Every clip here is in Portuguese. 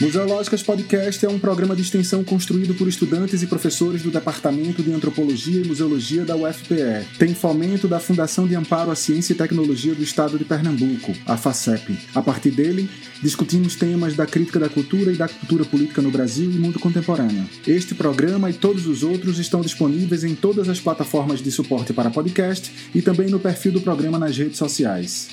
Museológicas Podcast é um programa de extensão construído por estudantes e professores do Departamento de Antropologia e Museologia da UFPE. Tem fomento da Fundação de Amparo à Ciência e Tecnologia do Estado de Pernambuco, a FACEP. A partir dele, discutimos temas da crítica da cultura e da cultura política no Brasil e mundo contemporâneo. Este programa e todos os outros estão disponíveis em todas as plataformas de suporte para podcast e também no perfil do programa nas redes sociais.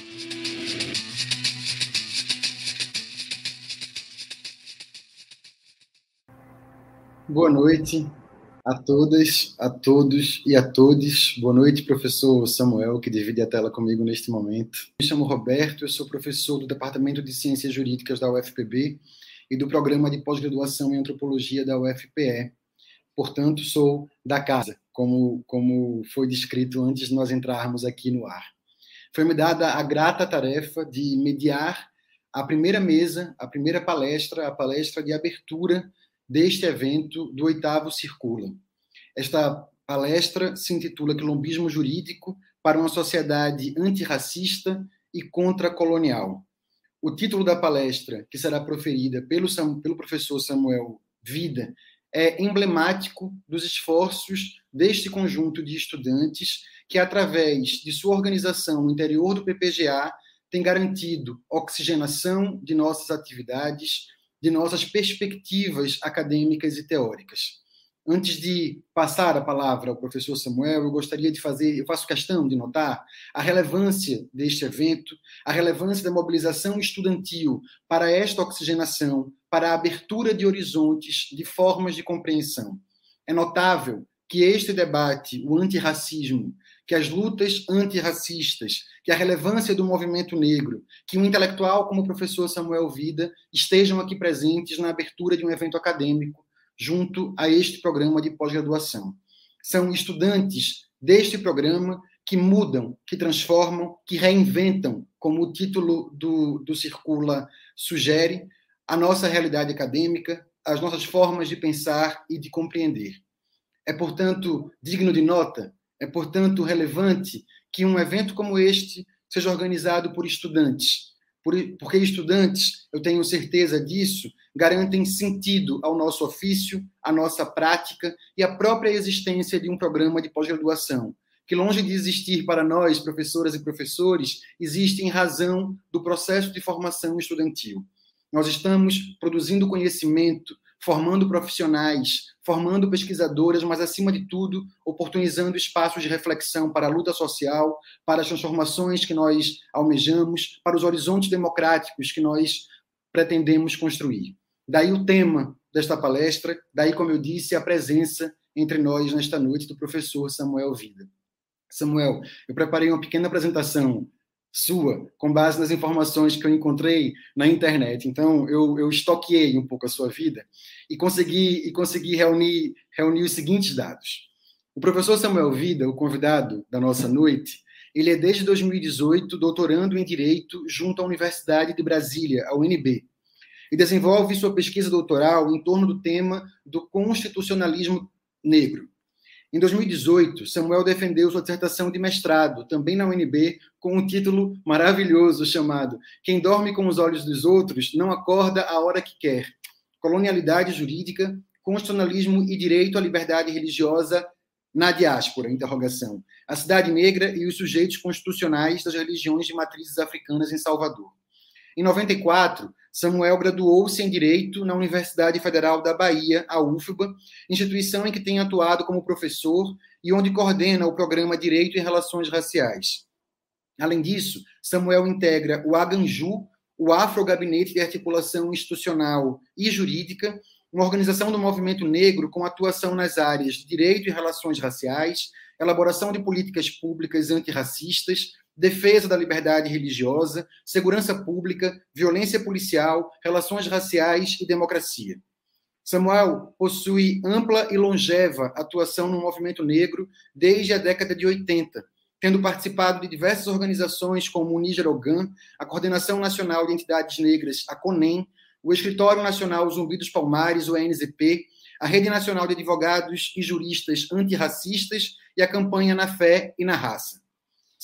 Boa noite a todas, a todos e a todos. Boa noite, professor Samuel, que divide a tela comigo neste momento. Me chamo Roberto, eu sou professor do Departamento de Ciências Jurídicas da UFPB e do Programa de Pós-Graduação em Antropologia da UFPE. Portanto, sou da casa, como, como foi descrito antes de nós entrarmos aqui no ar. Foi-me dada a grata tarefa de mediar a primeira mesa, a primeira palestra, a palestra de abertura deste evento do oitavo Circula. Esta palestra se intitula Quilombismo Jurídico para uma Sociedade Antirracista e Contracolonial. O título da palestra, que será proferida pelo, pelo professor Samuel Vida, é emblemático dos esforços deste conjunto de estudantes que, através de sua organização no interior do PPGA, tem garantido oxigenação de nossas atividades, de nossas perspectivas acadêmicas e teóricas. Antes de passar a palavra ao professor Samuel, eu gostaria de fazer, eu faço questão de notar a relevância deste evento, a relevância da mobilização estudantil para esta oxigenação, para a abertura de horizontes, de formas de compreensão. É notável que este debate, o antirracismo, que as lutas antirracistas, que a relevância do movimento negro, que um intelectual como o professor Samuel Vida estejam aqui presentes na abertura de um evento acadêmico junto a este programa de pós-graduação. São estudantes deste programa que mudam, que transformam, que reinventam, como o título do, do Circula sugere, a nossa realidade acadêmica, as nossas formas de pensar e de compreender. É, portanto, digno de nota é, portanto, relevante que um evento como este seja organizado por estudantes, porque estudantes, eu tenho certeza disso, garantem sentido ao nosso ofício, à nossa prática e à própria existência de um programa de pós-graduação, que longe de existir para nós, professoras e professores, existe em razão do processo de formação estudantil. Nós estamos produzindo conhecimento, formando profissionais, formando pesquisadoras, mas, acima de tudo, oportunizando espaços de reflexão para a luta social, para as transformações que nós almejamos, para os horizontes democráticos que nós pretendemos construir. Daí o tema desta palestra, daí, como eu disse, a presença entre nós nesta noite do professor Samuel Vida. Samuel, eu preparei uma pequena apresentação sua, com base nas informações que eu encontrei na internet. Então, eu, eu estoqueei um pouco a sua vida e consegui, e consegui reunir, reunir os seguintes dados. O professor Samuel Vida, o convidado da nossa noite, ele é desde 2018 doutorando em Direito junto à Universidade de Brasília, a UNB, e desenvolve sua pesquisa doutoral em torno do tema do constitucionalismo negro. Em 2018, Samuel defendeu sua dissertação de mestrado, também na UNB, com um título maravilhoso chamado Quem dorme com os olhos dos outros não acorda a hora que quer. Colonialidade jurídica, constitucionalismo e direito à liberdade religiosa na diáspora. A cidade negra e os sujeitos constitucionais das religiões de matrizes africanas em Salvador. Em 94, Samuel graduou-se em Direito na Universidade Federal da Bahia, a UFBA, instituição em que tem atuado como professor e onde coordena o programa Direito e Relações Raciais. Além disso, Samuel integra o AGANJU, o Afro Gabinete de Articulação Institucional e Jurídica, uma organização do movimento negro com atuação nas áreas de direito e relações raciais, elaboração de políticas públicas antirracistas, defesa da liberdade religiosa, segurança pública, violência policial, relações raciais e democracia. Samuel possui ampla e longeva atuação no movimento negro desde a década de 80, tendo participado de diversas organizações como o Níger Ogan, a Coordenação Nacional de Entidades Negras, a CONEM, o Escritório Nacional Zumbi dos Palmares, o ANZP, a Rede Nacional de Advogados e Juristas Antirracistas e a campanha Na Fé e na Raça.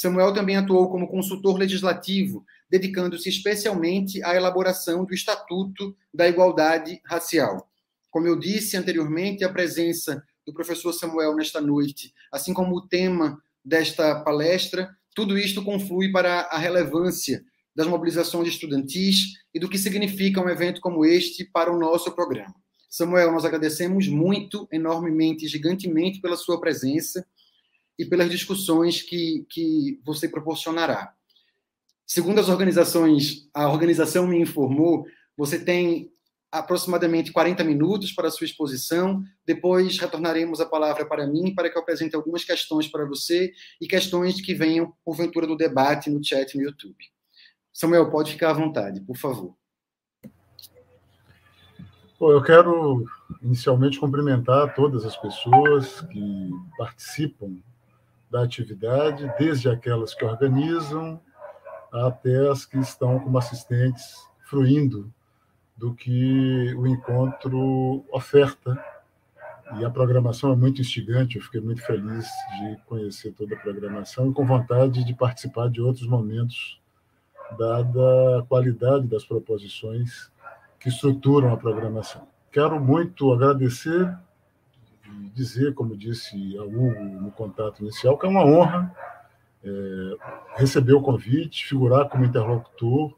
Samuel também atuou como consultor legislativo dedicando-se especialmente à elaboração do Estatuto da Igualdade Racial. Como eu disse anteriormente, a presença do professor Samuel nesta noite, assim como o tema desta palestra, tudo isto conflui para a relevância das mobilizações estudantis e do que significa um evento como este para o nosso programa. Samuel, nós agradecemos muito, enormemente, gigantemente pela sua presença e pelas discussões que, que você proporcionará. Segundo as organizações, a organização me informou, você tem aproximadamente 40 minutos para a sua exposição. Depois retornaremos a palavra para mim para que eu apresente algumas questões para você e questões que venham, porventura, do debate no chat no YouTube. Samuel, pode ficar à vontade, por favor. Bom, eu quero inicialmente cumprimentar todas as pessoas que participam da atividade, desde aquelas que organizam até as que estão como assistentes, fruindo do que o encontro oferta. E a programação é muito instigante, eu fiquei muito feliz de conhecer toda a programação e com vontade de participar de outros momentos, dada a qualidade das proposições que estruturam a programação. Quero muito agradecer e dizer, como disse a Hugo no contato inicial, que é uma honra é, receber o convite, figurar como interlocutor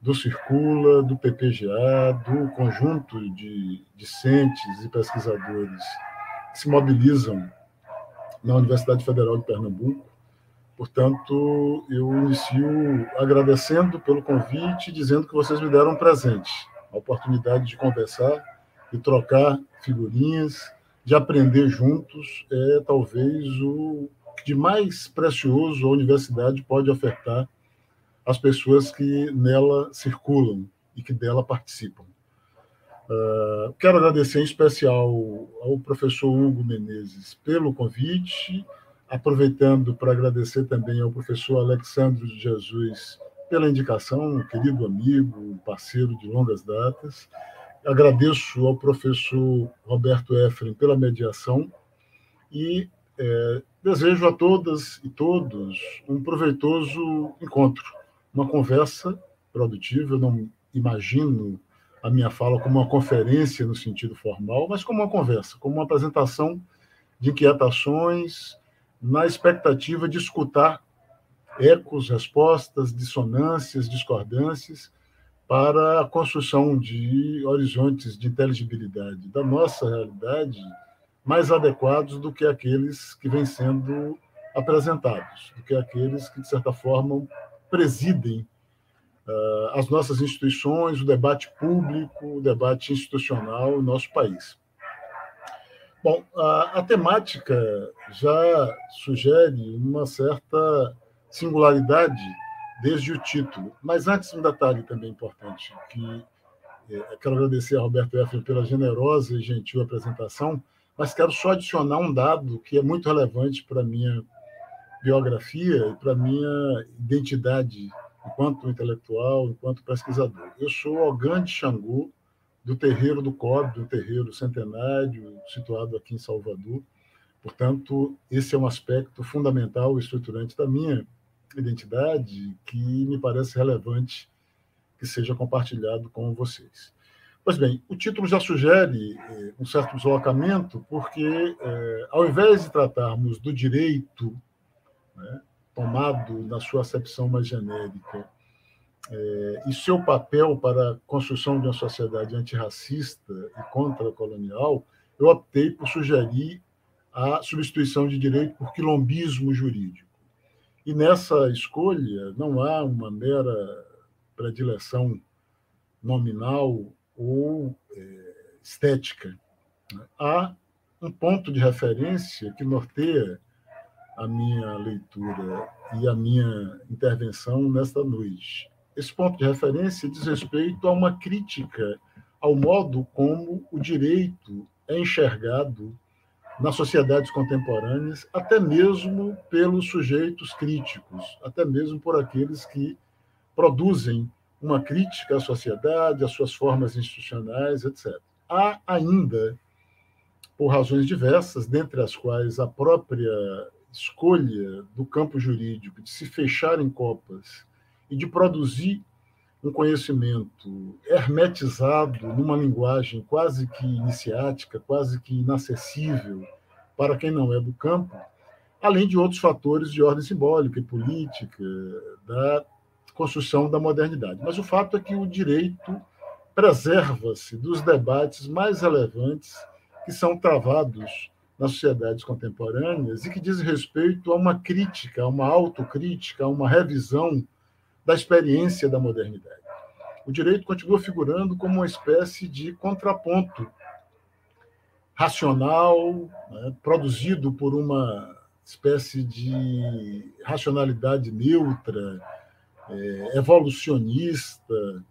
do Circula, do PPGA, do conjunto de discentes e pesquisadores que se mobilizam na Universidade Federal de Pernambuco. Portanto, eu inicio agradecendo pelo convite, dizendo que vocês me deram um presente, a oportunidade de conversar, de trocar figurinhas, de aprender juntos, é talvez o de mais precioso a universidade pode ofertar às pessoas que nela circulam e que dela participam. Uh, quero agradecer em especial ao professor Hugo Menezes pelo convite, aproveitando para agradecer também ao professor Alexandre de Jesus pela indicação, um querido amigo, parceiro de longas datas. Agradeço ao professor Roberto Efren pela mediação e é, desejo a todas e todos um proveitoso encontro uma conversa produtiva. Eu não imagino a minha fala como uma conferência no sentido formal, mas como uma conversa, como uma apresentação de inquietações, na expectativa de escutar ecos, respostas, dissonâncias, discordâncias, para a construção de horizontes de inteligibilidade da nossa realidade mais adequados do que aqueles que vêm sendo apresentados, do que aqueles que, de certa forma, presidem uh, as nossas instituições, o debate público, o debate institucional no nosso país. Bom, a, a temática já sugere uma certa singularidade desde o título, mas antes um detalhe também importante, que é, quero agradecer a Roberto Effer pela generosa e gentil apresentação, mas quero só adicionar um dado que é muito relevante para a minha biografia e para minha identidade enquanto intelectual, enquanto pesquisador. Eu sou Ogan de Xangu, do terreiro do Cobre, do terreiro centenário, situado aqui em Salvador. Portanto, esse é um aspecto fundamental e estruturante da minha identidade que me parece relevante que seja compartilhado com vocês. Pois bem, o título já sugere eh, um certo deslocamento, porque, eh, ao invés de tratarmos do direito né, tomado na sua acepção mais genérica, é, e seu papel para a construção de uma sociedade antirracista e contra-colonial, eu optei por sugerir a substituição de direito por quilombismo jurídico. E nessa escolha não há uma mera predileção nominal ou é, estética. Né? Há um ponto de referência que norteia a minha leitura e a minha intervenção nesta noite. Esse ponto de referência diz respeito a uma crítica ao modo como o direito é enxergado nas sociedades contemporâneas, até mesmo pelos sujeitos críticos, até mesmo por aqueles que produzem uma crítica à sociedade, às suas formas institucionais, etc. Há ainda, por razões diversas, dentre as quais a própria escolha do campo jurídico de se fechar em copas e de produzir um conhecimento hermetizado numa linguagem quase que iniciática, quase que inacessível para quem não é do campo, além de outros fatores de ordem simbólica e política da construção da modernidade. Mas o fato é que o direito preserva-se dos debates mais relevantes que são travados nas sociedades contemporâneas e que diz respeito a uma crítica, a uma autocrítica, a uma revisão da experiência da modernidade. O direito continua figurando como uma espécie de contraponto racional, né, produzido por uma espécie de racionalidade neutra, é, evolucionista.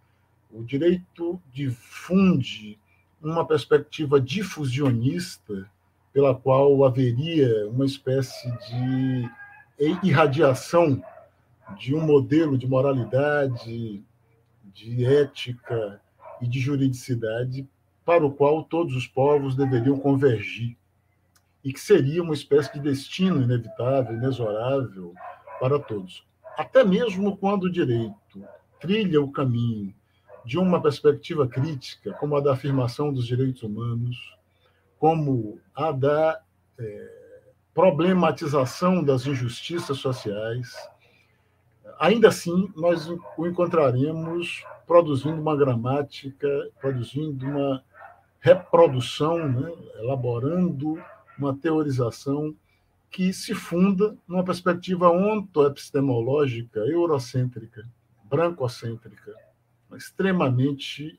O direito difunde uma perspectiva difusionista pela qual haveria uma espécie de irradiação de um modelo de moralidade, de ética e de juridicidade para o qual todos os povos deveriam convergir e que seria uma espécie de destino inevitável, inexorável para todos. Até mesmo quando o direito trilha o caminho de uma perspectiva crítica, como a da afirmação dos direitos humanos, como a da é, problematização das injustiças sociais, ainda assim nós o encontraremos produzindo uma gramática, produzindo uma reprodução, né, elaborando uma teorização que se funda numa perspectiva ontoepistemológica eurocêntrica, brancocêntrica, extremamente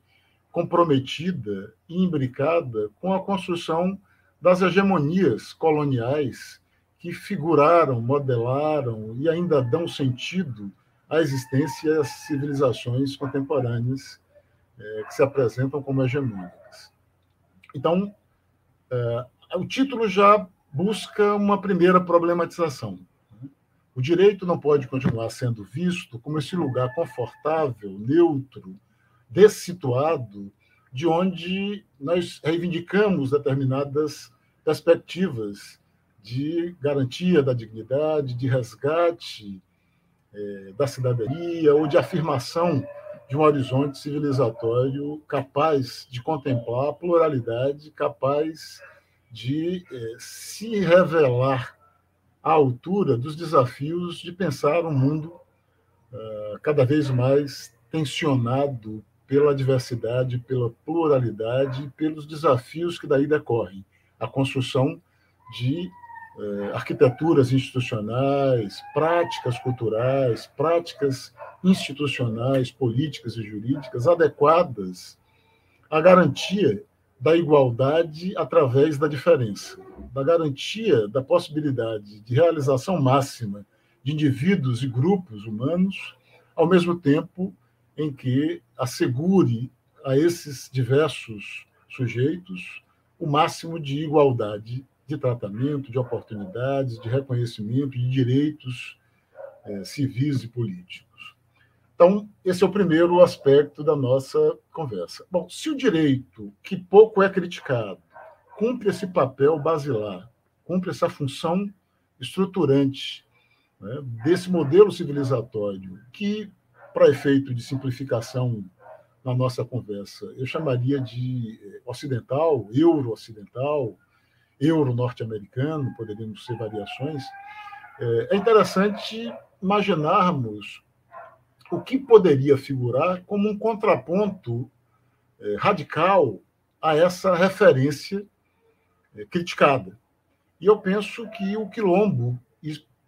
comprometida e imbricada com a construção das hegemonias coloniais que figuraram, modelaram e ainda dão sentido à existência das civilizações contemporâneas é, que se apresentam como hegemônicas. Então, é, o título já busca uma primeira problematização. O direito não pode continuar sendo visto como esse lugar confortável, neutro, dessituado, de onde nós reivindicamos determinadas perspectivas de garantia da dignidade, de resgate é, da cidadania ou de afirmação de um horizonte civilizatório capaz de contemplar a pluralidade, capaz de é, se revelar à altura dos desafios de pensar um mundo uh, cada vez mais tensionado pela diversidade, pela pluralidade, pelos desafios que daí decorrem. A construção de arquiteturas institucionais, práticas culturais, práticas institucionais, políticas e jurídicas adequadas à garantia da igualdade através da diferença, da garantia da possibilidade de realização máxima de indivíduos e grupos humanos, ao mesmo tempo em que assegure a esses diversos sujeitos o máximo de igualdade de tratamento, de oportunidades, de reconhecimento de direitos é, civis e políticos. Então, esse é o primeiro aspecto da nossa conversa. Bom, se o direito, que pouco é criticado, cumpre esse papel basilar, cumpre essa função estruturante né, desse modelo civilizatório, que para efeito de simplificação na nossa conversa, eu chamaria de eh, ocidental, euro-ocidental, euro-norte-americano, poderíamos ser variações. Eh, é interessante imaginarmos o que poderia figurar como um contraponto eh, radical a essa referência criticada. E eu penso que o quilombo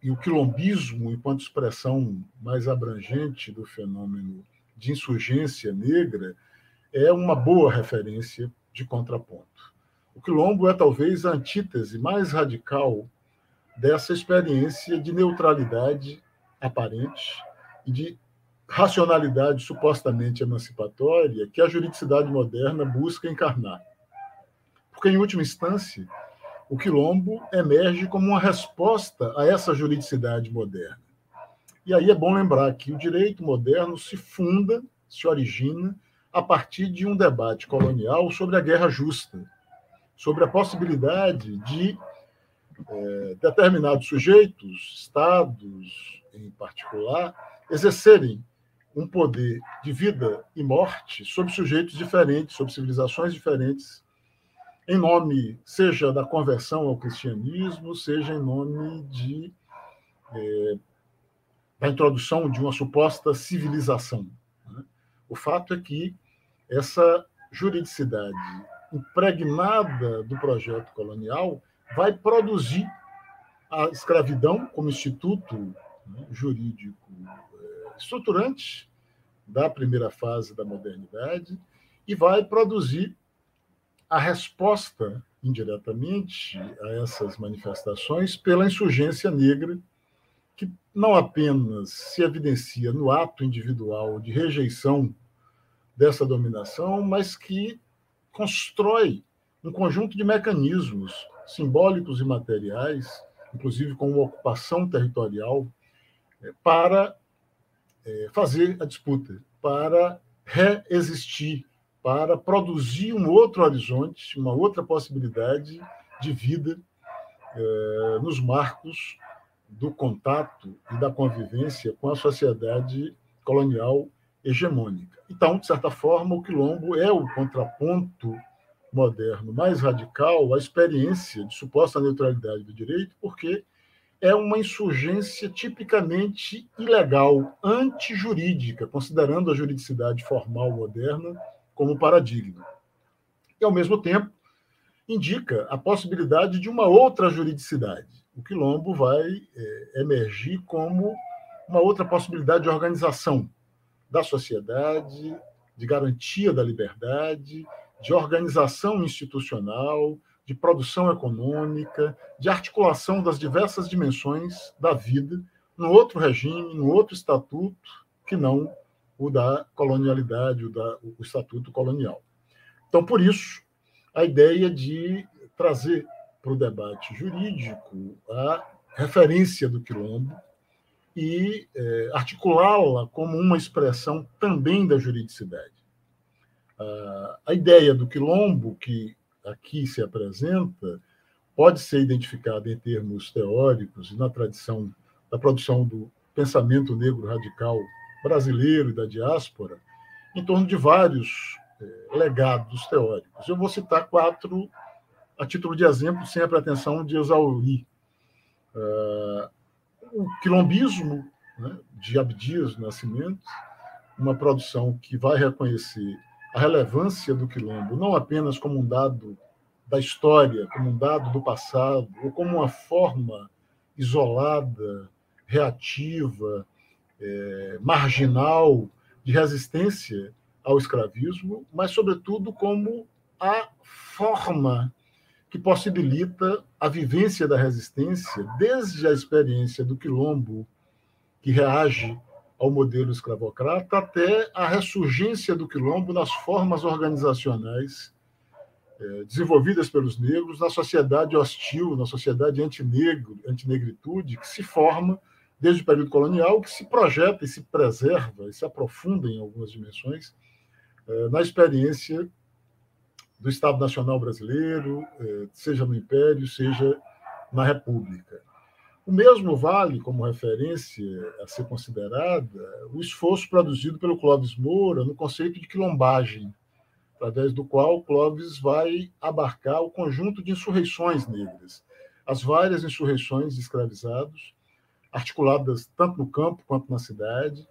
e o quilombismo, enquanto expressão mais abrangente do fenômeno de insurgência negra, é uma boa referência de contraponto. O quilombo é talvez a antítese mais radical dessa experiência de neutralidade aparente e de racionalidade supostamente emancipatória que a juridicidade moderna busca encarnar. Porque, em última instância, o quilombo emerge como uma resposta a essa juridicidade moderna. E aí é bom lembrar que o direito moderno se funda, se origina, a partir de um debate colonial sobre a guerra justa, sobre a possibilidade de é, determinados sujeitos, estados em particular, exercerem um poder de vida e morte sobre sujeitos diferentes, sobre civilizações diferentes, em nome, seja da conversão ao cristianismo, seja em nome de, é, da introdução de uma suposta civilização. Né? O fato é que essa juridicidade impregnada do projeto colonial vai produzir a escravidão como instituto né, jurídico é, estruturante da primeira fase da modernidade e vai produzir a resposta indiretamente a essas manifestações pela insurgência negra que não apenas se evidencia no ato individual de rejeição dessa dominação, mas que constrói um conjunto de mecanismos simbólicos e materiais, inclusive com uma ocupação territorial, eh, para eh, fazer a disputa, para reexistir, para produzir um outro horizonte, uma outra possibilidade de vida eh, nos marcos do contato e da convivência com a sociedade colonial hegemônica. Então, de certa forma, o quilombo é o contraponto moderno mais radical à experiência de suposta neutralidade do direito, porque é uma insurgência tipicamente ilegal, antijurídica, considerando a juridicidade formal moderna como paradigma. E, ao mesmo tempo, indica a possibilidade de uma outra juridicidade. O quilombo vai é, emergir como uma outra possibilidade de organização da sociedade, de garantia da liberdade, de organização institucional, de produção econômica, de articulação das diversas dimensões da vida num outro regime, num outro estatuto que não o da colonialidade, o, da, o estatuto colonial. Então, por isso, a ideia de trazer para o debate jurídico a referência do quilombo e é, articulá-la como uma expressão também da juridicidade. a ideia do quilombo, que aqui se apresenta, pode ser identificada em termos teóricos e na tradição da produção do pensamento negro radical brasileiro e da diáspora, em torno de vários é, legados teóricos. Eu vou citar quatro a título de exemplo, sem a pretensão de exaurir. Uh, o quilombismo, né, de Abdias Nascimento, uma produção que vai reconhecer a relevância do quilombo, não apenas como um dado da história, como um dado do passado, ou como uma forma isolada, reativa, é, marginal de resistência ao escravismo, mas, sobretudo, como a forma que possibilita a vivência da resistência desde a experiência do quilombo, que reage ao modelo escravocrata, até a ressurgência do quilombo nas formas organizacionais é, desenvolvidas pelos negros na sociedade hostil, na sociedade antinegro, antinegritude, que se forma desde o período colonial, que se projeta e se preserva e se aprofunda em algumas dimensões é, na experiência do Estado Nacional Brasileiro, é, seja no Império, seja na República. O mesmo vale, como referência a ser considerada, o esforço produzido pelo Clóvis Moura no conceito de quilombagem, através do qual Clóvis vai abarcar o conjunto de insurreições negras, as várias insurreições de escravizados, articuladas tanto no campo quanto na cidade,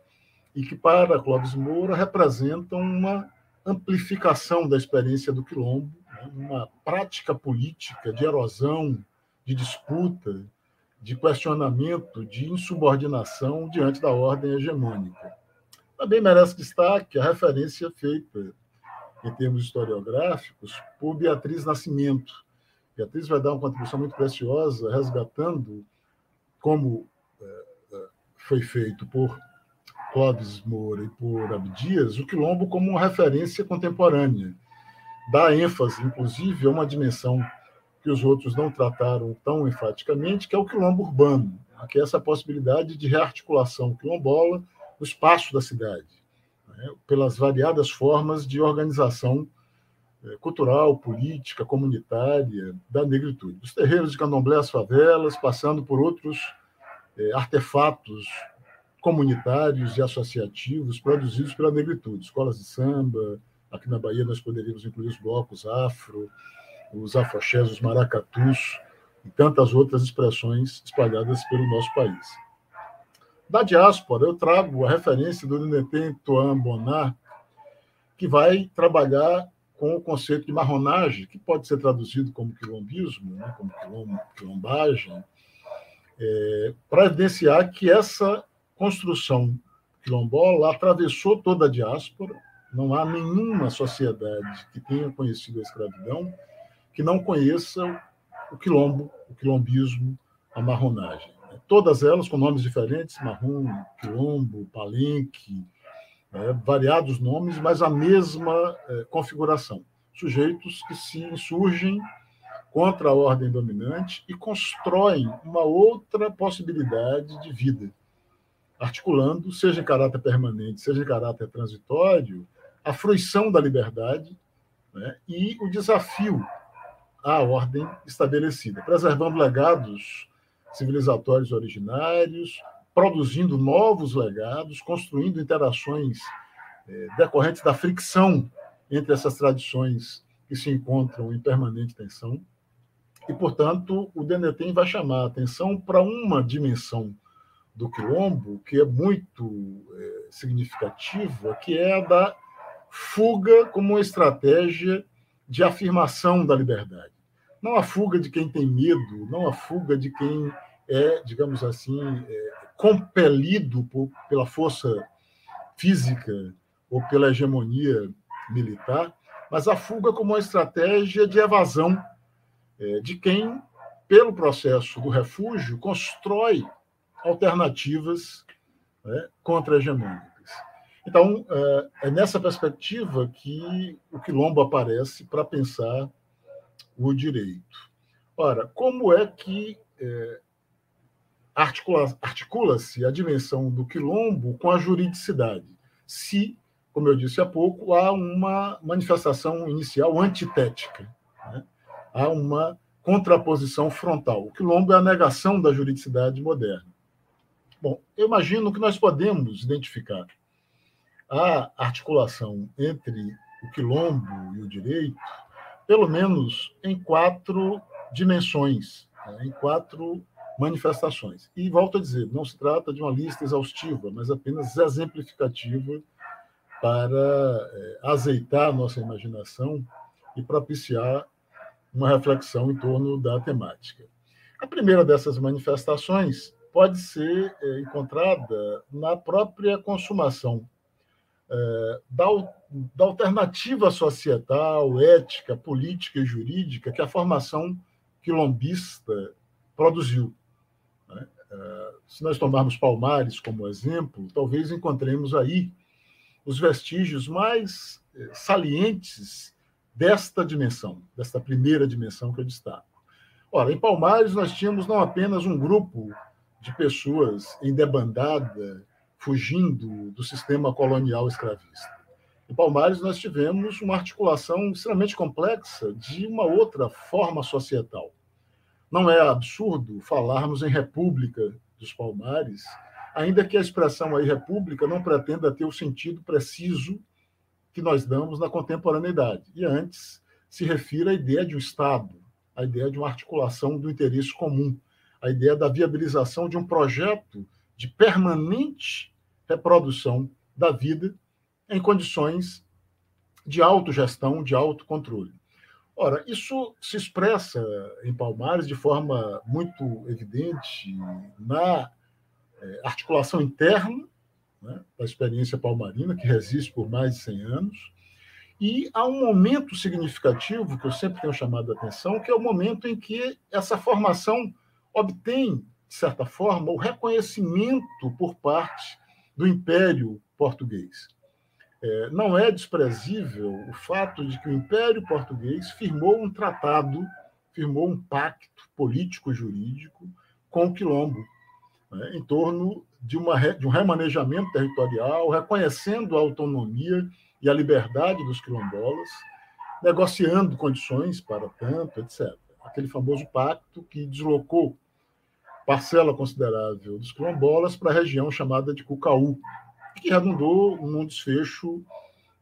e que, para Clóvis Moura, representam uma amplificação da experiência do quilombo, né? uma prática política de erosão, de disputa, de questionamento, de insubordinação diante da ordem hegemônica. Também merece destaque a referência feita, em termos historiográficos, por Beatriz Nascimento. Beatriz vai dar uma contribuição muito preciosa, resgatando como eh, eh, foi feito por Clóvis Moura e por Abdias, o quilombo como referência contemporânea. Dá ênfase, inclusive, a uma dimensão que os outros não trataram tão enfaticamente, que é o quilombo urbano, que é essa possibilidade de rearticulação quilombola no espaço da cidade, né, pelas variadas formas de organização eh, cultural, política, comunitária da negritude. Os terreiros de candomblé, as favelas, passando por outros eh, artefatos comunitários e associativos produzidos pela negritude, escolas de samba, aqui na Bahia nós poderíamos incluir os blocos afro, os afoxés, os maracatus e tantas outras expressões espalhadas pelo nosso país. Da diáspora, eu trago a referência do Nenetem Toan Bonar, que vai trabalhar com o conceito de marronagem, que pode ser traduzido como quilombismo, né, como quilombagem, é, para evidenciar que essa construção quilombola atravessou toda a diáspora, não há nenhuma sociedade que tenha conhecido a escravidão que não conheça o quilombo, o quilombismo, a marronagem. Todas elas com nomes diferentes, marrom, quilombo, palenque, né, variados nomes, mas a mesma é, configuração. Sujeitos que se insurgem contra a ordem dominante e constroem uma outra possibilidade de vida, articulando, seja em caráter permanente, seja em caráter transitório, a fruição da liberdade né, e o desafio à ordem estabelecida, preservando legados civilizatórios originários, produzindo novos legados, construindo interações é, decorrentes da fricção entre essas tradições que se encontram em permanente tensão. E, portanto, o Denetem vai chamar a atenção para uma dimensão do quilombo que é muito é, significativa, que é a da fuga como uma estratégia de afirmação da liberdade. Não a fuga de quem tem medo, não a fuga de quem é, digamos assim, é, compelido por, pela força física ou pela hegemonia militar, mas a fuga como uma estratégia de evasão é, de quem, pelo processo do refúgio, constrói alternativas né, contra-hegemônicas. Então, é, é nessa perspectiva que o quilombo aparece para pensar o direito. Ora, como é que é, articula-se articula a dimensão do quilombo com a juridicidade? Se, como eu disse há pouco, há uma manifestação inicial antitética, né? há uma contraposição frontal. O quilombo é a negação da juridicidade moderna. Bom, eu imagino que nós podemos identificar a articulação entre o quilombo e o direito, pelo menos em quatro dimensões, né, em quatro manifestações. E volto a dizer, não se trata de uma lista exaustiva, mas apenas exemplificativa para é, azeitar a nossa imaginação e propiciar uma reflexão em torno da temática. A primeira dessas manifestações pode ser é, encontrada na própria consumação é, da, da alternativa societal, ética, política e jurídica que a formação quilombista produziu. Né? É, se nós tomarmos Palmares como exemplo, talvez encontremos aí os vestígios mais salientes desta dimensão, desta primeira dimensão que eu destaco. Ora, em Palmares nós tínhamos não apenas um grupo de pessoas em debandada, fugindo do sistema colonial escravista. Em Palmares, nós tivemos uma articulação extremamente complexa de uma outra forma societal. Não é absurdo falarmos em República dos Palmares, ainda que a expressão aí República não pretenda ter o sentido preciso que nós damos na contemporaneidade. E antes se refira à ideia de um Estado, à ideia de uma articulação do interesse comum, a ideia da viabilização de um projeto de permanente reprodução da vida em condições de autogestão, de autocontrole. Ora, isso se expressa em Palmares de forma muito evidente na é, articulação interna né, da experiência palmarina, que resiste por mais de 100 anos, e há um momento significativo que eu sempre tenho chamado a atenção, que é o momento em que essa formação obtém, de certa forma, o reconhecimento por parte do Império Português. É, não é desprezível o fato de que o Império Português firmou um tratado, firmou um pacto político-jurídico com o Quilombo, né, em torno de, uma, de um remanejamento territorial, reconhecendo a autonomia e a liberdade dos quilombolas, negociando condições para tanto, etc. Aquele famoso pacto que deslocou parcela considerável dos quilombolas para a região chamada de Cucaú, que redundou num desfecho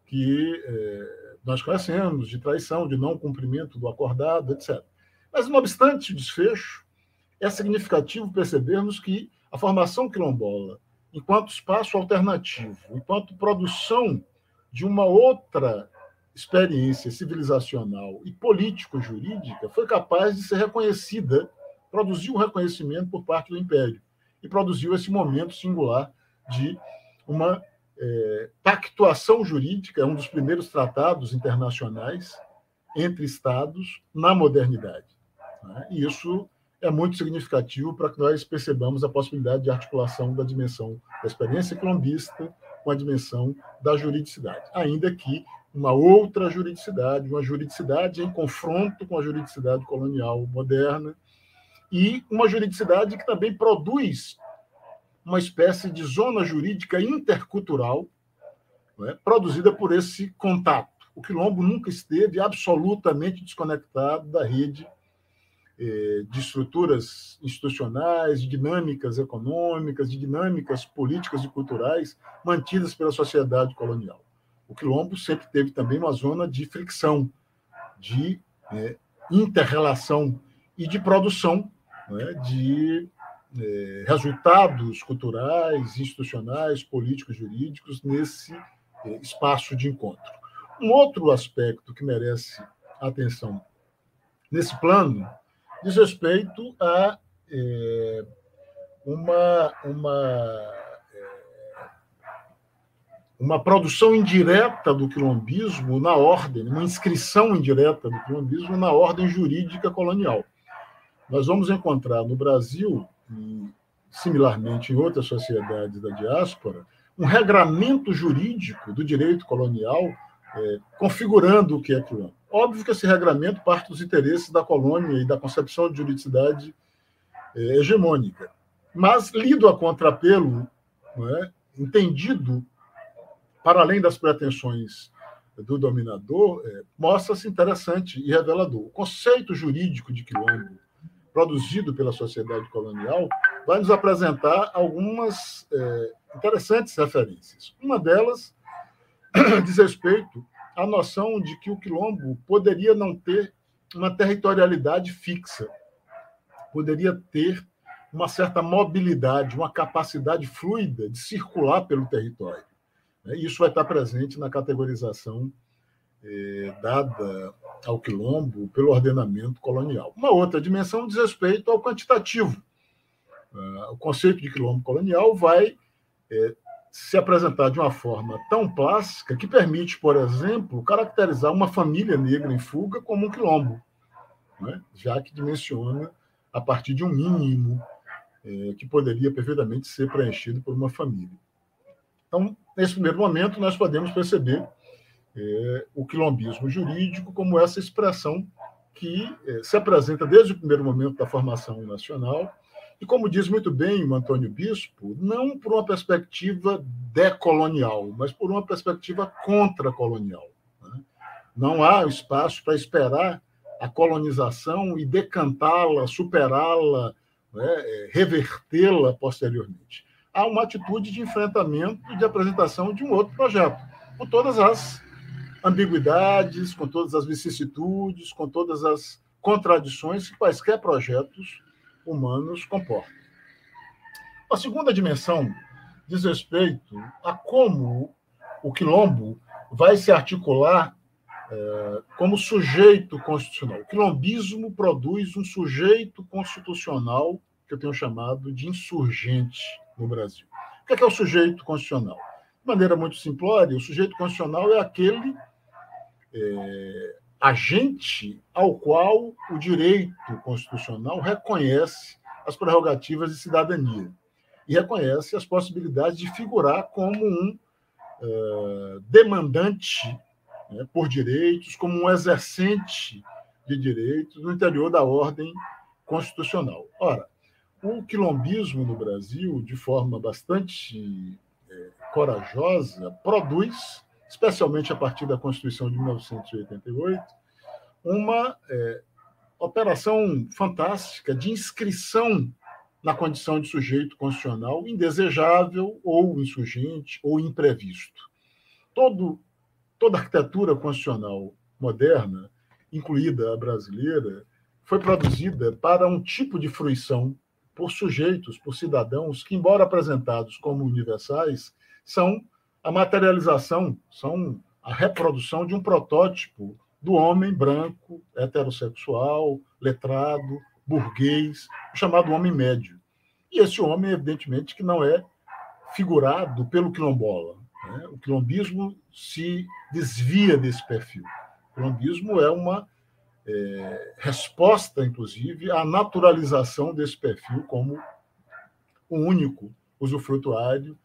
que é, nós conhecemos, de traição, de não cumprimento do acordado, etc. Mas, não obstante o desfecho, é significativo percebermos que a formação quilombola, enquanto espaço alternativo, enquanto produção de uma outra experiência civilizacional e político-jurídica, foi capaz de ser reconhecida, produziu um reconhecimento por parte do Império e produziu esse momento singular de uma é, pactuação jurídica, um dos primeiros tratados internacionais entre Estados na modernidade. Né? E isso é muito significativo para que nós percebamos a possibilidade de articulação da dimensão da experiência colombista com a dimensão da juridicidade, ainda que uma outra juridicidade, uma juridicidade em confronto com a juridicidade colonial moderna e uma juridicidade que também produz uma espécie de zona jurídica intercultural é, produzida por esse contato. O quilombo nunca esteve absolutamente desconectado da rede de estruturas institucionais, de dinâmicas econômicas, de dinâmicas políticas e culturais mantidas pela sociedade colonial. O quilombo sempre teve também uma zona de fricção, de é, interrelação e de produção né, de é, resultados culturais, institucionais, políticos, jurídicos nesse é, espaço de encontro. Um outro aspecto que merece atenção nesse plano diz respeito a é, uma, uma, é, uma produção indireta do quilombismo na ordem, uma inscrição indireta do quilombismo na ordem jurídica colonial. Nós vamos encontrar no Brasil, e similarmente em outras sociedades da diáspora, um regramento jurídico do direito colonial é, configurando o que é quilombo. Óbvio que esse regramento parte dos interesses da colônia e da concepção de juridicidade é, hegemônica, mas lido a contrapelo, é, entendido para além das pretensões do dominador, é, mostra-se interessante e revelador. O conceito jurídico de quilombo, produzido pela sociedade colonial, vai nos apresentar algumas é, interessantes referências. Uma delas diz respeito a noção de que o quilombo poderia não ter uma territorialidade fixa, poderia ter uma certa mobilidade, uma capacidade fluida de circular pelo território. Né? Isso vai estar presente na categorização eh, dada ao quilombo pelo ordenamento colonial. Uma outra dimensão diz respeito ao quantitativo. Uh, o conceito de quilombo colonial vai eh, se apresentar de uma forma tão plástica que permite, por exemplo, caracterizar uma família negra em fuga como um quilombo, né? já que dimensiona a partir de um mínimo é, que poderia perfeitamente ser preenchido por uma família. Então, nesse primeiro momento, nós podemos perceber é, o quilombismo jurídico como essa expressão que é, se apresenta desde o primeiro momento da formação nacional e como diz muito bem o Antônio Bispo, não por uma perspectiva decolonial, mas por uma perspectiva contracolonial. Né? Não há espaço para esperar a colonização e decantá-la, superá-la, né? É, revertê-la posteriormente. Há uma atitude de enfrentamento e de apresentação de um outro projeto, com todas as ambiguidades, com todas as vicissitudes, com todas as contradições que quaisquer projetos humanos comportam. A segunda dimensão diz respeito a como o quilombo vai se articular é, como sujeito constitucional. O quilombismo produz um sujeito constitucional que eu tenho chamado de insurgente no Brasil. O que é, que é o sujeito constitucional? De maneira muito simplória, o sujeito constitucional é aquele é, agente ao qual o direito constitucional reconhece as prerrogativas de cidadania e reconhece as possibilidades de figurar como um uh, demandante né, por direitos, como um exercente de direitos no interior da ordem constitucional. Ora, o quilombismo no Brasil, de forma bastante é, corajosa, produz especialmente a partir da Constituição de 1988, uma é, operação fantástica de inscrição na condição de sujeito constitucional indesejável ou insurgente ou imprevisto. Todo, toda arquitetura constitucional moderna, incluída a brasileira, foi produzida para um tipo de fruição por sujeitos, por cidadãos que, embora apresentados como universais, são a materialização, são a reprodução de um protótipo do homem branco, heterossexual, letrado, burguês, chamado homem médio. E esse homem, evidentemente, que não é figurado pelo quilombola. Né? O quilombismo se desvia desse perfil. O quilombismo é uma é, resposta, inclusive, à naturalização desse perfil como o único usufrutuário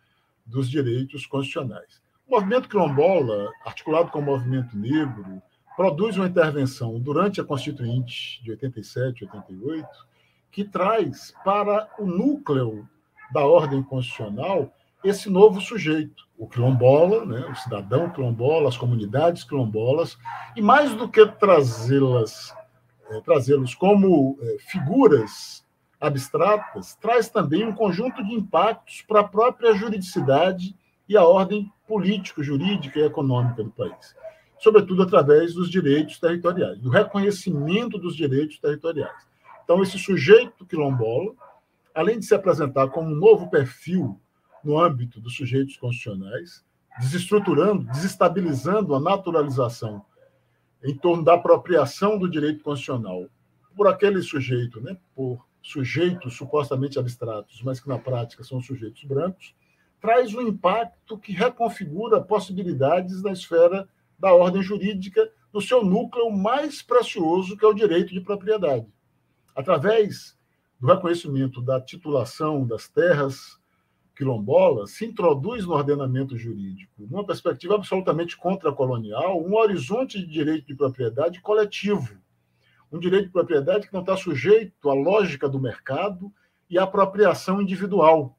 dos direitos constitucionais. O movimento quilombola, articulado com o movimento negro, produz uma intervenção durante a Constituinte de 87, 88, que traz para o núcleo da ordem constitucional esse novo sujeito, o quilombola, né, o cidadão quilombola, as comunidades quilombolas, e mais do que trazê-las, é, trazê-los como é, figuras abstratas, traz também um conjunto de impactos para a própria juridicidade e a ordem político-jurídica e econômica do país, sobretudo através dos direitos territoriais, do reconhecimento dos direitos territoriais. Então, esse sujeito quilombola, além de se apresentar como um novo perfil no âmbito dos sujeitos constitucionais, desestruturando, desestabilizando a naturalização em torno da apropriação do direito constitucional por aquele sujeito, né, por sujeitos supostamente abstratos, mas que na prática são sujeitos brancos, traz um impacto que reconfigura possibilidades da esfera da ordem jurídica no seu núcleo mais precioso, que é o direito de propriedade. Através do reconhecimento da titulação das terras quilombolas, se introduz no ordenamento jurídico, numa perspectiva absolutamente contracolonial, um horizonte de direito de propriedade coletivo. Um direito de propriedade que não está sujeito à lógica do mercado e à apropriação individual,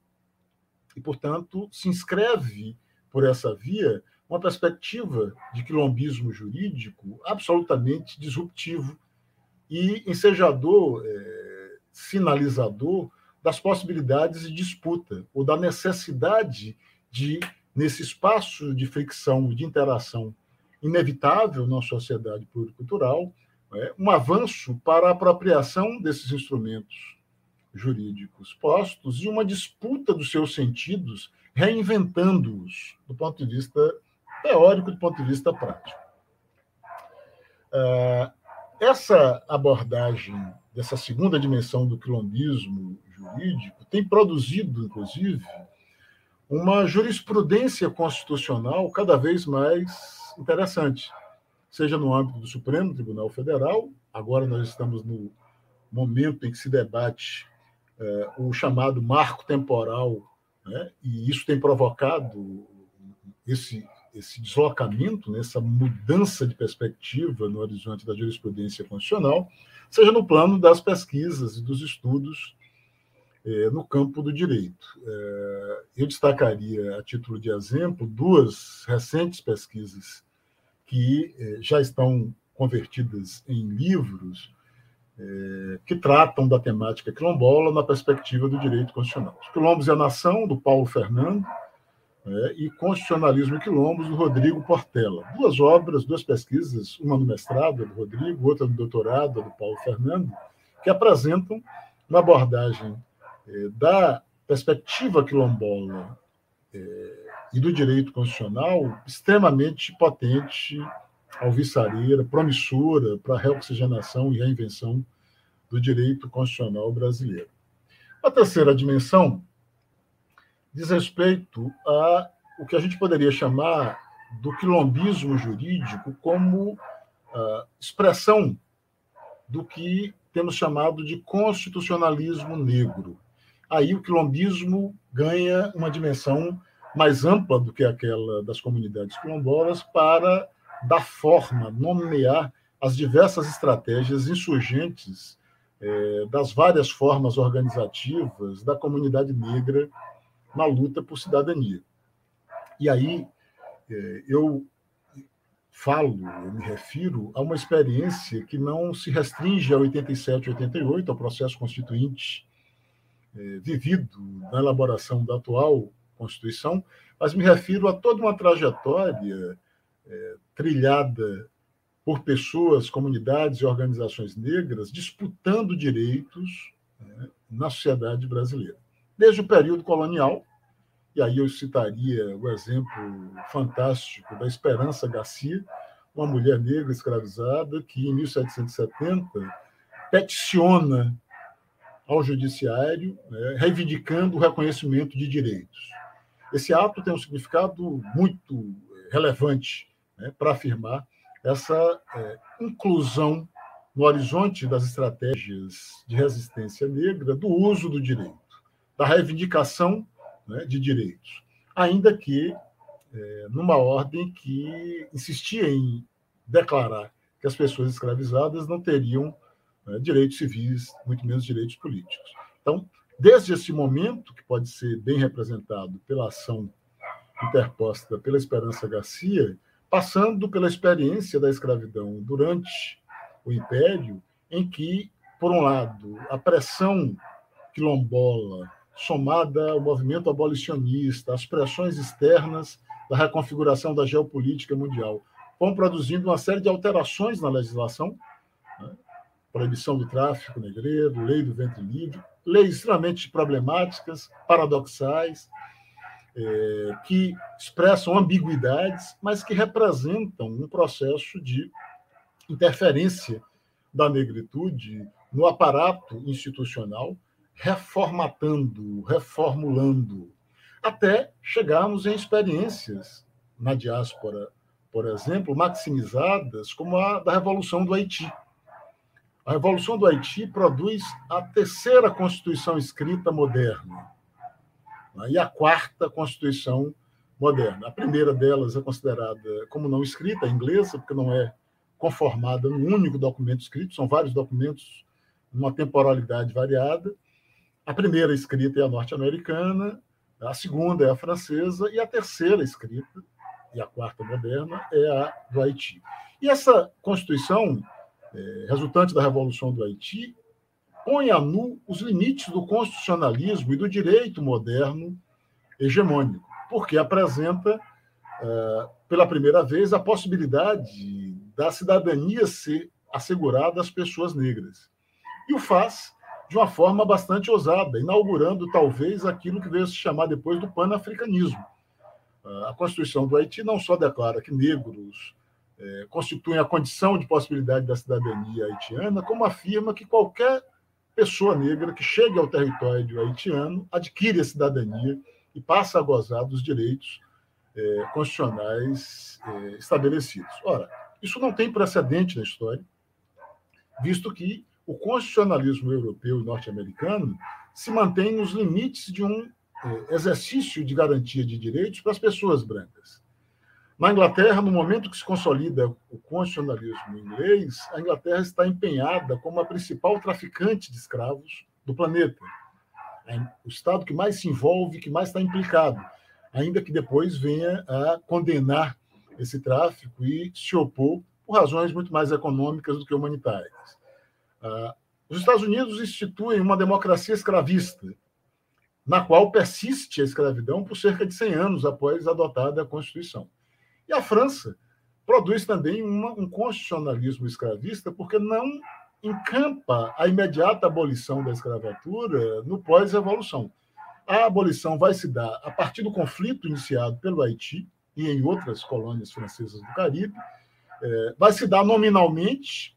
e, portanto, se inscreve por essa via uma perspectiva de quilombismo jurídico absolutamente disruptivo e ensejador, é, sinalizador das possibilidades de disputa ou da necessidade de, nesse espaço de fricção, de interação inevitável na sociedade pluricultural, é, um avanço para a apropriação desses instrumentos jurídicos postos e uma disputa dos seus sentidos, reinventando-os do ponto de vista teórico e do ponto de vista prático. Ah, essa abordagem dessa segunda dimensão do quilombismo jurídico tem produzido, inclusive, uma jurisprudência constitucional cada vez mais interessante, seja no âmbito do Supremo Tribunal Federal, agora nós estamos no momento em que se debate é, o chamado marco temporal, né? e isso tem provocado esse, esse deslocamento, né? essa mudança de perspectiva no horizonte da jurisprudência constitucional, seja no plano das pesquisas e dos estudos é, no campo do direito. É, eu destacaria, a título de exemplo, duas recentes pesquisas que é, já estão convertidas em livros é, que tratam da temática quilombola na perspectiva do direito constitucional. Os Quilombos e a Nação, do Paulo Fernando, é, e Constitucionalismo e Quilombos, do Rodrigo Portela. Duas obras, duas pesquisas, uma no mestrado, do Rodrigo, outra no doutorado, do Paulo Fernando, que apresentam uma abordagem é, da perspectiva quilombola e do direito constitucional extremamente potente alvissareira, promissora para a reoxigenação e reinvenção do direito constitucional brasileiro. A terceira dimensão diz respeito a o que a gente poderia chamar do quilombismo jurídico como uh, expressão do que temos chamado de constitucionalismo negro. Aí o quilombismo ganha uma dimensão mais ampla do que aquela das comunidades quilombolas para dar forma, nomear as diversas estratégias insurgentes é, das várias formas organizativas da comunidade negra na luta por cidadania. E aí é, eu falo, eu me refiro a uma experiência que não se restringe a 87, 88, ao processo constituinte é, vivido na elaboração da atual Constituição, mas me refiro a toda uma trajetória é, trilhada por pessoas, comunidades e organizações negras disputando direitos né, na sociedade brasileira. Desde o período colonial, e aí eu citaria o exemplo fantástico da Esperança Garcia, uma mulher negra escravizada que, em 1770, peticiona ao judiciário, né, reivindicando o reconhecimento de direitos. Esse ato tem um significado muito relevante né, para afirmar essa é, inclusão no horizonte das estratégias de resistência negra do uso do direito, da reivindicação né, de direitos, ainda que é, numa ordem que insistia em declarar que as pessoas escravizadas não teriam né, direitos civis, muito menos direitos políticos. Então, desde esse momento, que pode ser bem representado pela ação interposta pela Esperança Garcia, passando pela experiência da escravidão durante o Império, em que, por um lado, a pressão quilombola, somada ao movimento abolicionista, às pressões externas da reconfiguração da geopolítica mundial, vão produzindo uma série de alterações na legislação, né? proibição do tráfico negreiro, lei do ventre livre, leis extremamente problemáticas, paradoxais, é, que expressam ambiguidades, mas que representam um processo de interferência da negritude no aparato institucional, reformatando, reformulando, até chegarmos em experiências na diáspora, por exemplo, maximizadas, como a da Revolução do Haiti. A Revolução do Haiti produz a terceira Constituição escrita moderna né, e a quarta Constituição moderna. A primeira delas é considerada como não escrita, inglesa, porque não é conformada num único documento escrito, são vários documentos numa temporalidade variada. A primeira escrita é a norte-americana, a segunda é a francesa e a terceira escrita, e a quarta moderna, é a do Haiti. E essa Constituição, é, resultante da Revolução do Haiti, põe a nu os limites do constitucionalismo e do direito moderno hegemônico, porque apresenta, é, pela primeira vez, a possibilidade da cidadania ser assegurada às pessoas negras. E o faz de uma forma bastante ousada, inaugurando talvez aquilo que veio a se chamar depois do panafricanismo. A Constituição do Haiti não só declara que negros é, constituem a condição de possibilidade da cidadania haitiana, como afirma que qualquer pessoa negra que chegue ao território haitiano adquire a cidadania e passa a gozar dos direitos é, constitucionais é, estabelecidos. Ora, isso não tem precedente na história, visto que o constitucionalismo europeu e norte-americano se mantém nos limites de um é, exercício de garantia de direitos para as pessoas brancas. Na Inglaterra, no momento que se consolida o constitucionalismo inglês, a Inglaterra está empenhada como a principal traficante de escravos do planeta. É o Estado que mais se envolve, que mais está implicado, ainda que depois venha a condenar esse tráfico e se opor por razões muito mais econômicas do que humanitárias. Ah, os Estados Unidos instituem uma democracia escravista, na qual persiste a escravidão por cerca de 100 anos após adotada a Constituição. E a França produz também uma, um constitucionalismo escravista, porque não encampa a imediata abolição da escravatura no pós-revolução. A abolição vai se dar a partir do conflito iniciado pelo Haiti e em outras colônias francesas do Caribe, é, vai se dar nominalmente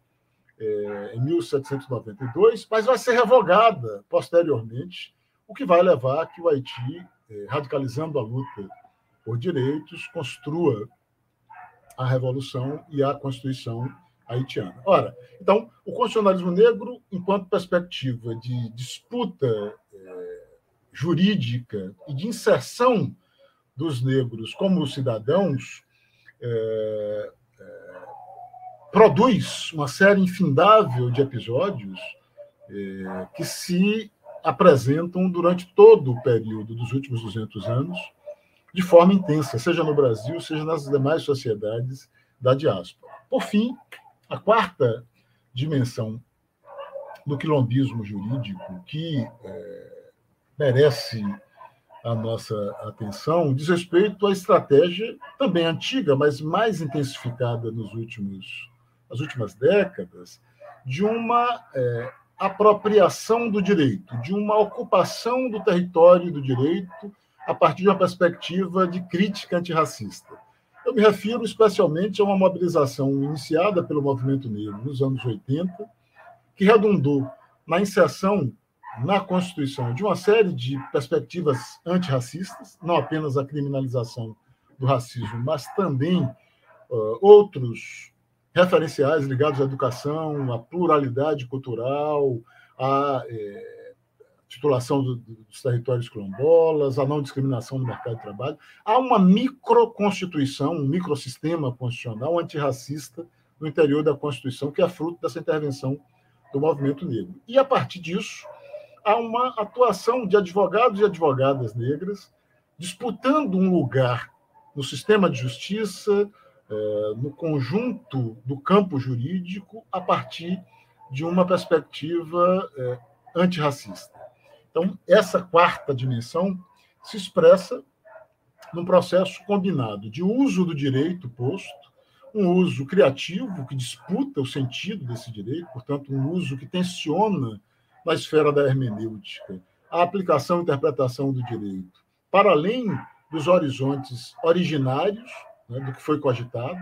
é, em 1792, mas vai ser revogada posteriormente, o que vai levar a que o Haiti, é, radicalizando a luta por direitos, construa a Revolução e a Constituição haitiana. Ora, então, o constitucionalismo negro, enquanto perspectiva de disputa é, jurídica e de inserção dos negros como cidadãos, é, é, produz uma série infindável de episódios que se apresentam durante todo o período dos últimos 200 anos de forma intensa, seja no Brasil, seja nas demais sociedades da diáspora. Por fim, a quarta dimensão do quilombismo jurídico, que é, merece a nossa atenção diz respeito à estratégia também antiga, mas mais intensificada nos últimos, nas últimas décadas, de uma é, apropriação do direito, de uma ocupação do território do direito a partir de uma perspectiva de crítica antirracista. Eu me refiro especialmente a uma mobilização iniciada pelo movimento negro nos anos 80, que redundou na inserção na Constituição de uma série de perspectivas antirracistas, não apenas a criminalização do racismo, mas também uh, outros referenciais ligados à educação, à pluralidade cultural, à é, titulação do, dos territórios quilombolas, à não discriminação no mercado de trabalho. Há uma microconstituição, um microsistema constitucional antirracista no interior da Constituição, que é fruto dessa intervenção do movimento negro. E, a partir disso, há uma atuação de advogados e advogadas negras disputando um lugar no sistema de justiça, eh, no conjunto do campo jurídico, a partir de uma perspectiva eh, antirracista. Então, essa quarta dimensão se expressa num processo combinado de uso do direito posto, um uso criativo que disputa o sentido desse direito, portanto, um uso que tensiona na esfera da hermenêutica, a aplicação e interpretação do direito, para além dos horizontes originários né, do que foi cogitado.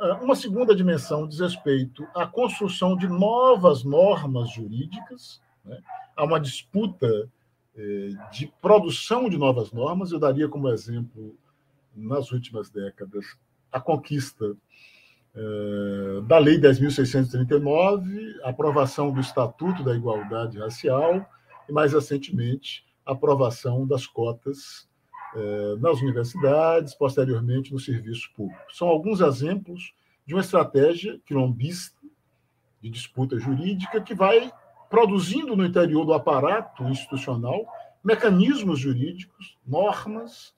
É, uma segunda dimensão diz respeito à construção de novas normas jurídicas, né? Há uma disputa é, de produção de novas normas. Eu daria como exemplo, nas últimas décadas, a conquista eh, da Lei 10.639, aprovação do Estatuto da Igualdade Racial e, mais recentemente, aprovação das cotas eh, nas universidades, posteriormente no serviço público. São alguns exemplos de uma estratégia quilombista de disputa jurídica que vai produzindo no interior do aparato institucional mecanismos jurídicos, normas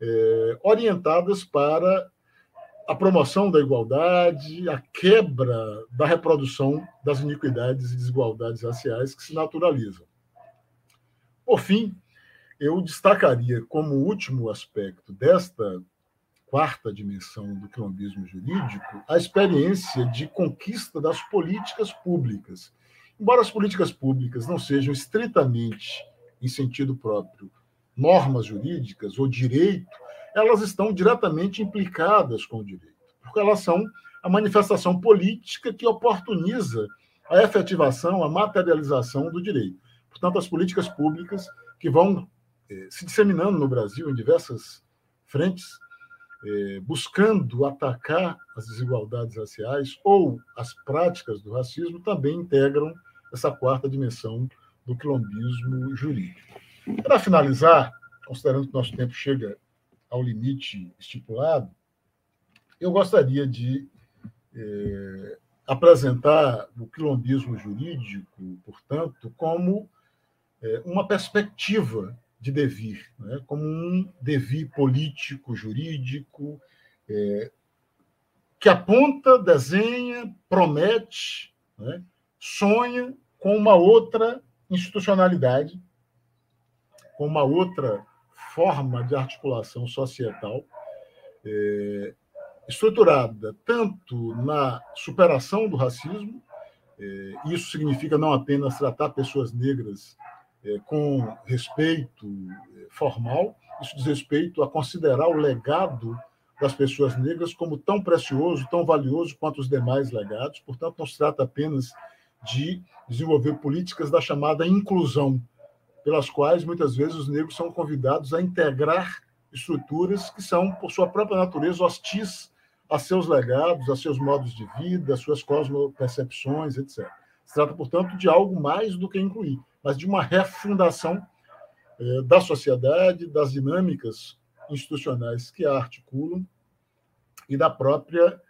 eh, orientadas para a promoção da igualdade, a quebra da reprodução das iniquidades e desigualdades raciais que se naturalizam. Por fim, eu destacaria como último aspecto desta quarta dimensão do quilombismo jurídico a experiência de conquista das políticas públicas. Embora as políticas públicas não sejam estritamente, em sentido próprio, normas jurídicas ou direito, elas estão diretamente implicadas com o direito, porque elas são a manifestação política que oportuniza a efetivação, a materialização do direito. Portanto, as políticas públicas que vão eh, se disseminando no Brasil em diversas frentes, eh, buscando atacar as desigualdades raciais ou as práticas do racismo, também integram essa quarta dimensão do quilombismo jurídico. Para finalizar, considerando que nosso tempo chega ao limite estipulado, eu gostaria de é, apresentar o quilombismo jurídico, portanto, como é, uma perspectiva de devir, né? como um devir político, jurídico, é, que aponta, desenha, promete, né? Sonha com uma outra institucionalidade, com uma outra forma de articulação societal é, estruturada tanto na superação do racismo, é, isso significa não apenas tratar pessoas negras é, com respeito é, formal, isso diz respeito a considerar o legado das pessoas negras como tão precioso, tão valioso quanto os demais legados. Portanto, não se trata apenas de desenvolver políticas da chamada inclusão, pelas quais muitas vezes os negros são convidados a integrar estruturas que são, por sua própria natureza, hostis a seus legados, a seus modos de vida, a suas cosmopercepções, etc. Se trata, portanto, de algo mais do que incluir, mas de uma refundação eh, da sociedade, das dinâmicas institucionais que a articulam e da própria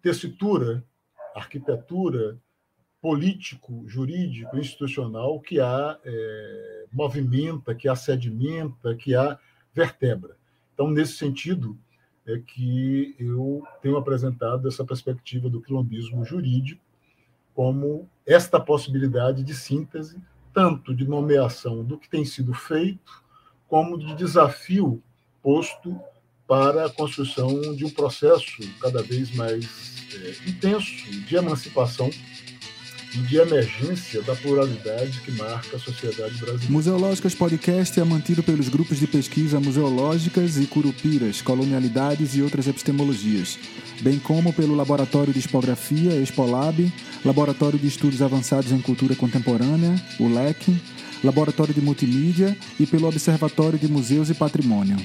tessitura, arquitetura, político, jurídico, institucional que a é, movimenta, que a sedimenta, que a vertebra. Então, nesse sentido, é que eu tenho apresentado essa perspectiva do quilombismo jurídico como esta possibilidade de síntese tanto de nomeação do que tem sido feito, como de desafio posto para a construção de um processo cada vez mais é, intenso de emancipação de emergência da pluralidade que marca a sociedade brasileira. Museológicas Podcast é mantido pelos grupos de pesquisa Museológicas e Curupiras, Colonialidades e outras epistemologias, bem como pelo Laboratório de Expografia, Expolab, Laboratório de Estudos Avançados em Cultura Contemporânea, o LEC, Laboratório de Multimídia e pelo Observatório de Museus e Patrimônio.